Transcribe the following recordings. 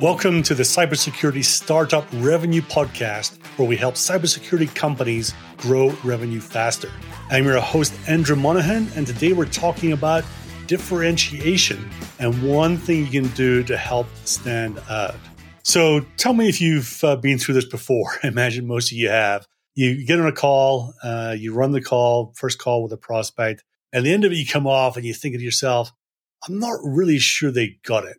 Welcome to the Cybersecurity Startup Revenue Podcast, where we help cybersecurity companies grow revenue faster. I'm your host, Andrew Monaghan, and today we're talking about differentiation and one thing you can do to help stand out. So tell me if you've uh, been through this before. I imagine most of you have. You get on a call, uh, you run the call, first call with a prospect. And at the end of it, you come off and you think to yourself, I'm not really sure they got it.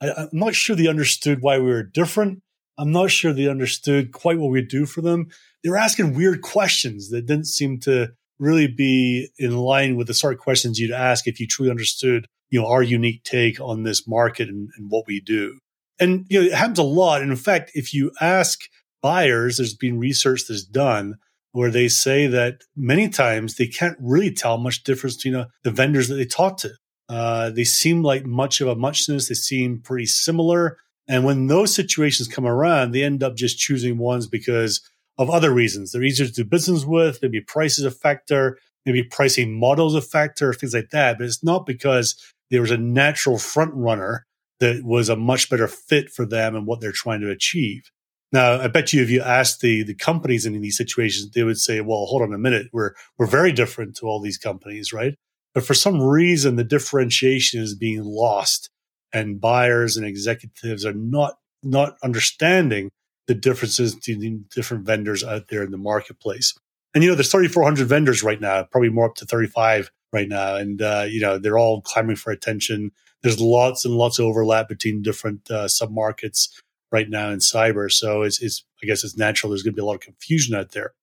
I, am not sure they understood why we were different. I'm not sure they understood quite what we do for them. They were asking weird questions that didn't seem to really be in line with the sort of questions you'd ask if you truly understood, you know, our unique take on this market and, and what we do. And you know, it happens a lot. And in fact, if you ask buyers, there's been research that's done where they say that many times they can't really tell much difference between uh, the vendors that they talk to. Uh, they seem like much of a muchness. They seem pretty similar. And when those situations come around, they end up just choosing ones because of other reasons. They're easier to do business with. Maybe price is a factor. Maybe pricing models a factor, things like that. But it's not because there was a natural front runner that was a much better fit for them and what they're trying to achieve. Now, I bet you if you asked the the companies in these situations, they would say, "Well, hold on a minute, we're we're very different to all these companies, right?" But for some reason, the differentiation is being lost, and buyers and executives are not not understanding the differences between different vendors out there in the marketplace. And you know, there's 3,400 vendors right now, probably more up to 35 right now, and uh, you know they're all clamoring for attention. There's lots and lots of overlap between different uh, submarkets right now in cyber, so it's, it's I guess it's natural. There's going to be a lot of confusion out there.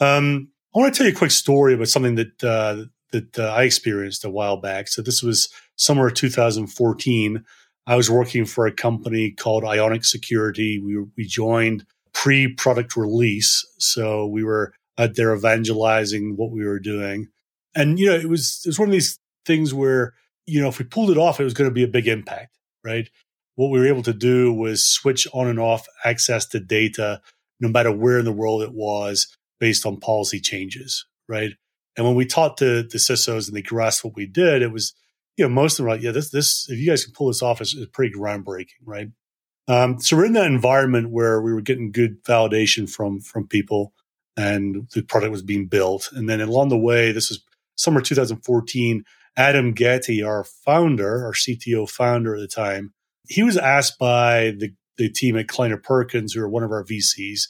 Um, I want to tell you a quick story about something that uh, that uh, I experienced a while back. So this was summer 2014. I was working for a company called Ionic Security. We we joined pre-product release, so we were out there evangelizing what we were doing. And you know, it was it was one of these things where you know if we pulled it off, it was going to be a big impact, right? What we were able to do was switch on and off access to data, no matter where in the world it was, based on policy changes, right? And when we talked to the CISOs and they grasped what we did, it was, you know, most of them were like, yeah, this, this, if you guys can pull this off, it's, it's pretty groundbreaking, right? Um, so we're in that environment where we were getting good validation from, from people and the product was being built. And then along the way, this was summer 2014, Adam Ghetti, our founder, our CTO founder at the time, he was asked by the, the team at Kleiner Perkins, who are one of our VCs,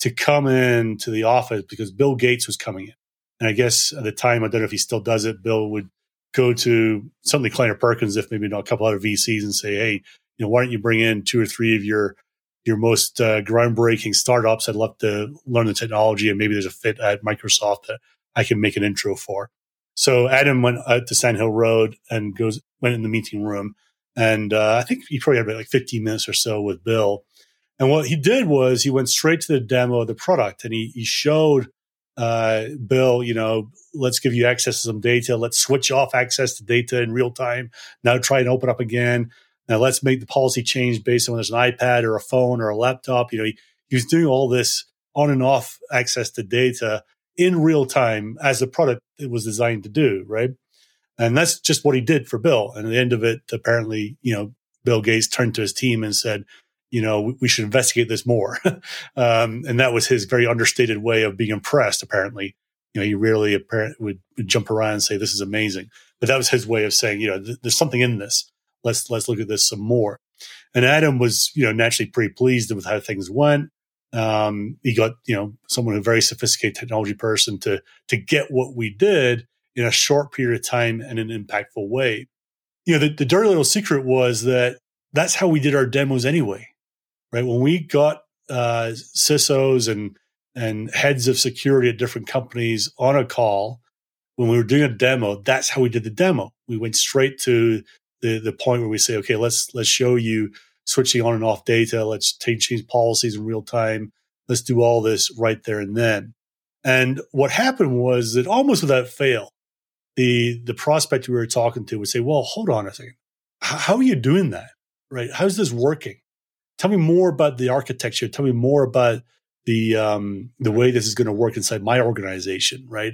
to come in to the office because Bill Gates was coming in. And I guess at the time, I don't know if he still does it. Bill would go to something Kleiner Perkins, if maybe not a couple other VCs, and say, "Hey, you know, why don't you bring in two or three of your your most uh, groundbreaking startups? I'd love to learn the technology, and maybe there's a fit at Microsoft that I can make an intro for." So Adam went out to Sand Hill Road and goes went in the meeting room, and uh, I think he probably had about like 15 minutes or so with Bill. And what he did was he went straight to the demo of the product, and he he showed uh, Bill, you know, let's give you access to some data. Let's switch off access to data in real time. Now try and open up again. Now let's make the policy change based on whether it's an iPad or a phone or a laptop. You know, he, he was doing all this on and off access to data in real time as the product it was designed to do, right? And that's just what he did for Bill. And at the end of it, apparently, you know, Bill Gates turned to his team and said, you know, we should investigate this more. um, and that was his very understated way of being impressed, apparently. You know, he rarely would, would jump around and say, this is amazing. But that was his way of saying, you know, th- there's something in this. Let's, let's look at this some more. And Adam was, you know, naturally pretty pleased with how things went. Um, he got, you know, someone a very sophisticated technology person to, to get what we did in a short period of time and in an impactful way. You know, the, the dirty little secret was that that's how we did our demos anyway, right? When we got uh, CISOs and and heads of security at different companies on a call when we were doing a demo, that's how we did the demo. We went straight to the the point where we say, okay, let's let's show you switching on and off data. Let's change policies in real time. Let's do all this right there and then. And what happened was that almost without fail, the the prospect we were talking to would say, "Well, hold on a second. How are you doing that? Right? How's this working? Tell me more about the architecture. Tell me more about the um, the way this is going to work inside my organization." Right?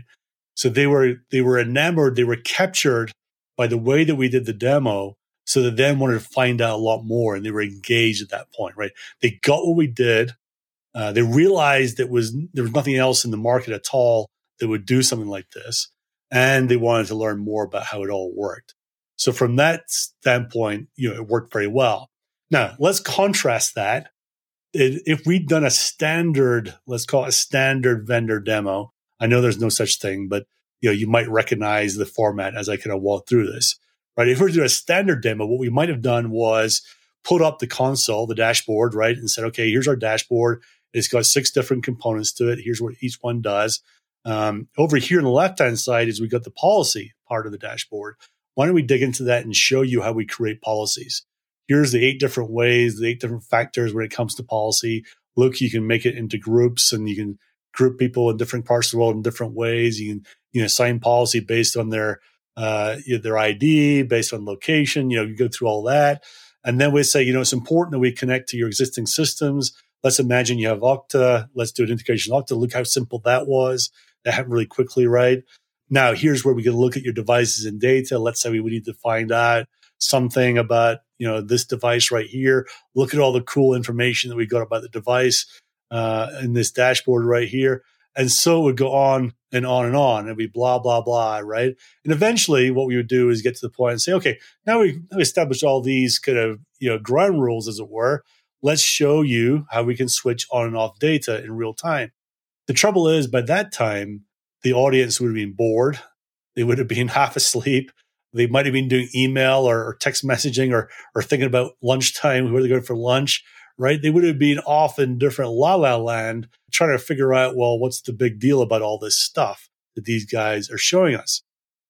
So they were they were enamored. They were captured by the way that we did the demo. So they then wanted to find out a lot more, and they were engaged at that point. Right? They got what we did. Uh, they realized that was there was nothing else in the market at all that would do something like this and they wanted to learn more about how it all worked. So from that standpoint, you know, it worked very well. Now let's contrast that. If we'd done a standard, let's call it a standard vendor demo, I know there's no such thing, but you know, you might recognize the format as I kind of walk through this, right? If we were to do a standard demo, what we might have done was put up the console, the dashboard, right? And said, okay, here's our dashboard. It's got six different components to it. Here's what each one does. Um, over here on the left hand side is we got the policy part of the dashboard. Why don't we dig into that and show you how we create policies? Here's the eight different ways, the eight different factors when it comes to policy. Look, you can make it into groups and you can group people in different parts of the world in different ways. You can, you know, assign policy based on their, uh, their ID, based on location. You know, you go through all that. And then we say, you know, it's important that we connect to your existing systems. Let's imagine you have Okta. Let's do an integration Okta. Look how simple that was that happened really quickly, right? Now, here's where we can look at your devices and data. Let's say we need to find out something about, you know, this device right here. Look at all the cool information that we got about the device uh, in this dashboard right here. And so it would go on and on and on. It'd be blah, blah, blah, right? And eventually what we would do is get to the point and say, okay, now we've established all these kind of, you know, ground rules, as it were. Let's show you how we can switch on and off data in real time. The trouble is, by that time, the audience would have been bored. They would have been half asleep. They might have been doing email or, or text messaging or, or thinking about lunchtime, where they're going for lunch, right? They would have been off in different la la land trying to figure out, well, what's the big deal about all this stuff that these guys are showing us?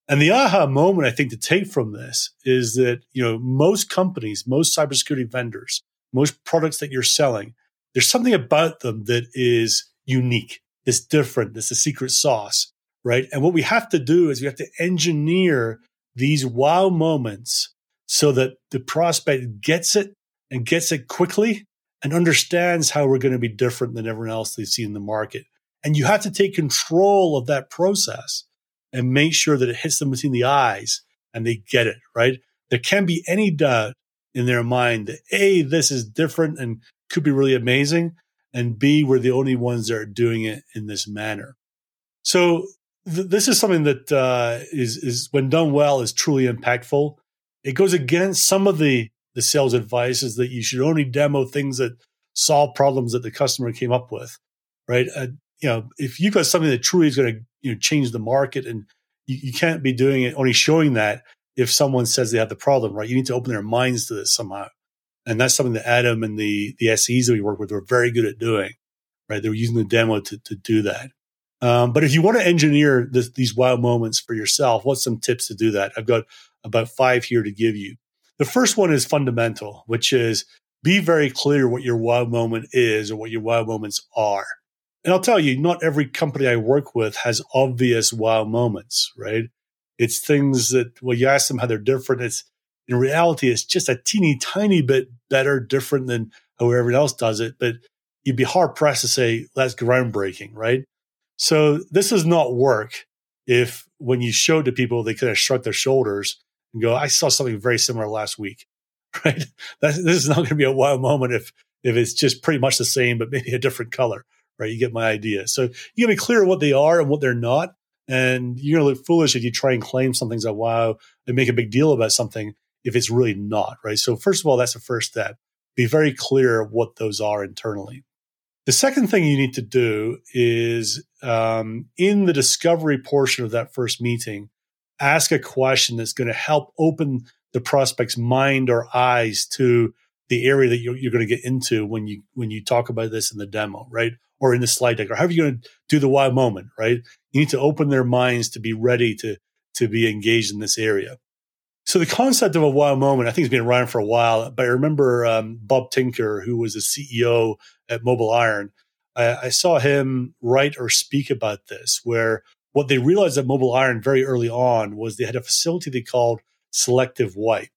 And the aha moment I think to take from this is that, you know, most companies, most cybersecurity vendors, most products that you're selling, there's something about them that is unique this different, this is secret sauce, right? And what we have to do is we have to engineer these wow moments so that the prospect gets it and gets it quickly and understands how we're going to be different than everyone else they see in the market. And you have to take control of that process and make sure that it hits them between the eyes and they get it, right? There can be any doubt in their mind that A, this is different and could be really amazing and B, we're the only ones that are doing it in this manner. So th- this is something that uh, is is when done well is truly impactful. It goes against some of the the sales advice is that you should only demo things that solve problems that the customer came up with, right? Uh, you know, if you've got something that truly is going to you know change the market, and you, you can't be doing it only showing that if someone says they have the problem, right? You need to open their minds to this somehow. And that's something that Adam and the, the SEs that we work with were very good at doing, right? They were using the demo to, to do that. Um, but if you want to engineer this, these wow moments for yourself, what's some tips to do that? I've got about five here to give you. The first one is fundamental, which is be very clear what your wow moment is or what your wow moments are. And I'll tell you, not every company I work with has obvious wow moments, right? It's things that, well, you ask them how they're different. It's, in reality, it's just a teeny tiny bit better, different than how everyone else does it. But you'd be hard pressed to say that's groundbreaking, right? So this does not work if when you show to people, they kind of shrug their shoulders and go, I saw something very similar last week, right? This is not going to be a wow moment if, if it's just pretty much the same, but maybe a different color, right? You get my idea. So you got to be clear what they are and what they're not. And you're to look foolish if you try and claim something's a wow and make a big deal about something if it's really not, right? So, first of all, that's the first step. Be very clear what those are internally. The second thing you need to do is um, in the discovery portion of that first meeting, ask a question that's going to help open the prospect's mind or eyes to the area that you're, you're, going to get into when you when you talk about this in the demo, right? Or in the slide deck, or however you're going to do the wow moment, right? You need to open their minds to be ready to to be engaged in this area. So the concept of a wow moment, I think, has been around for a while. But I remember um, Bob Tinker, who was the CEO at Mobile Iron. I, I saw him write or speak about this, where what they realized at Mobile Iron very early on was they had a facility they called selective wipe.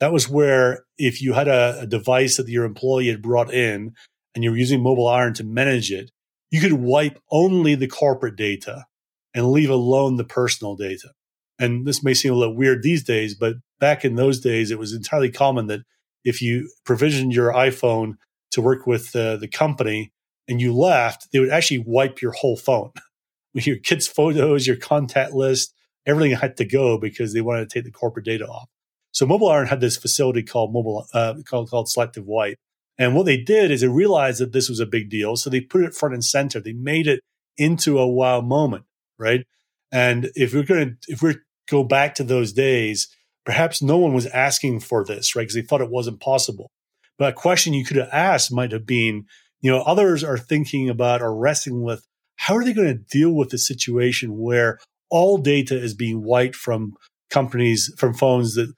That was where if you had a, a device that your employee had brought in and you were using Mobile Iron to manage it, you could wipe only the corporate data and leave alone the personal data. And this may seem a little weird these days, but back in those days, it was entirely common that if you provisioned your iPhone to work with uh, the company and you left, they would actually wipe your whole phone. your kids' photos, your contact list, everything had to go because they wanted to take the corporate data off. So Mobile Iron had this facility called Mobile uh, called, called Selective Wipe. And what they did is they realized that this was a big deal. So they put it front and center. They made it into a wow moment, right? And if we're going to, if we go back to those days, perhaps no one was asking for this, right? Because they thought it wasn't possible. But a question you could have asked might have been, you know, others are thinking about or wrestling with how are they going to deal with the situation where all data is being wiped from companies, from phones that,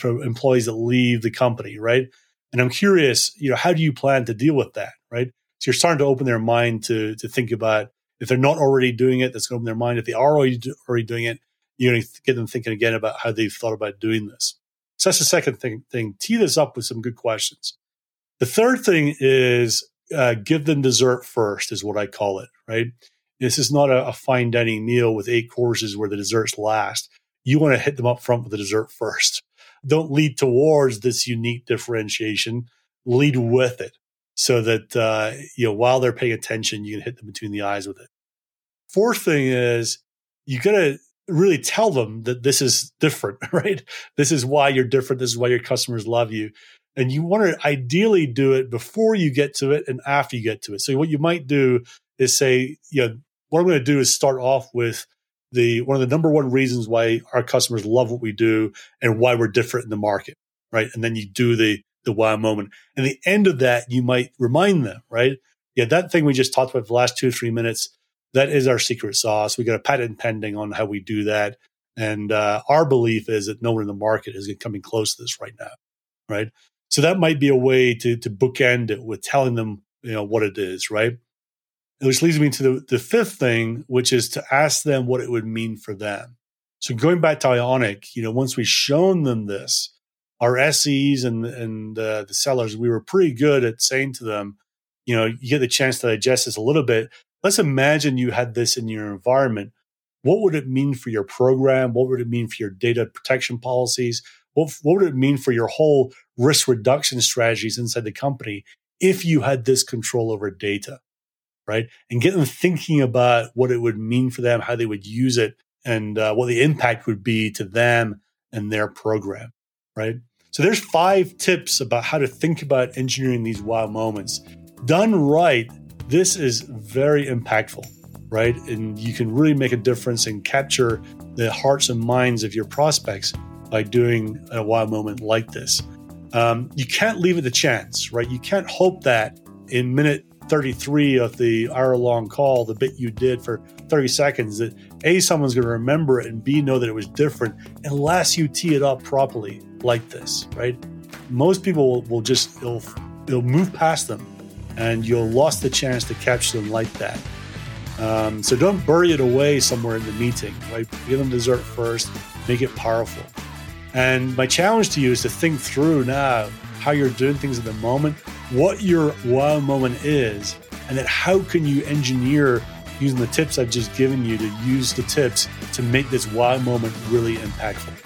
from employees that leave the company, right? And I'm curious, you know, how do you plan to deal with that, right? So you're starting to open their mind to to think about if they're not already doing it, that's going to open their mind. If they are already, already doing it, you're going to get them thinking again about how they've thought about doing this. So that's the second thing. Thing tee this up with some good questions. The third thing is uh, give them dessert first, is what I call it. Right. This is not a, a fine dining meal with eight courses where the desserts last. You want to hit them up front with the dessert first. Don't lead towards this unique differentiation. Lead with it so that uh, you know while they're paying attention, you can hit them between the eyes with it. Fourth thing is you got to really tell them that this is different, right? This is why you're different. This is why your customers love you. And you want to ideally do it before you get to it and after you get to it. So what you might do is say, you know, what I'm going to do is start off with the one of the number one reasons why our customers love what we do and why we're different in the market, right? And then you do the the wow moment. And the end of that, you might remind them, right? Yeah, that thing we just talked about for the last two or three minutes, that is our secret sauce. We got a patent pending on how we do that. And uh, our belief is that no one in the market is coming close to this right now, right? So that might be a way to to bookend it with telling them, you know, what it is, right? Which leads me to the, the fifth thing, which is to ask them what it would mean for them. So going back to Ionic, you know, once we've shown them this, our SEs and and uh, the sellers, we were pretty good at saying to them, you know, you get the chance to digest this a little bit. Let's imagine you had this in your environment. What would it mean for your program? What would it mean for your data protection policies? What, what would it mean for your whole risk reduction strategies inside the company if you had this control over data? Right. And get them thinking about what it would mean for them, how they would use it, and uh, what the impact would be to them and their program. Right. So there's five tips about how to think about engineering these wow moments. Done right, this is very impactful, right? And you can really make a difference and capture the hearts and minds of your prospects by doing a wow moment like this. Um, you can't leave it to chance, right? You can't hope that in minute 33 of the hour long call, the bit you did for 30 seconds, that A, someone's going to remember it, and B, know that it was different unless you tee it up properly like this, right? Most people will, just, they'll, they'll move past them and you'll lost the chance to catch them like that. Um, so don't bury it away somewhere in the meeting, right? Give them dessert first, make it powerful. And my challenge to you is to think through now how you're doing things at the moment, what your wow moment is, and then how can you engineer using the tips I've just given you to use the tips to make this wow moment really impactful.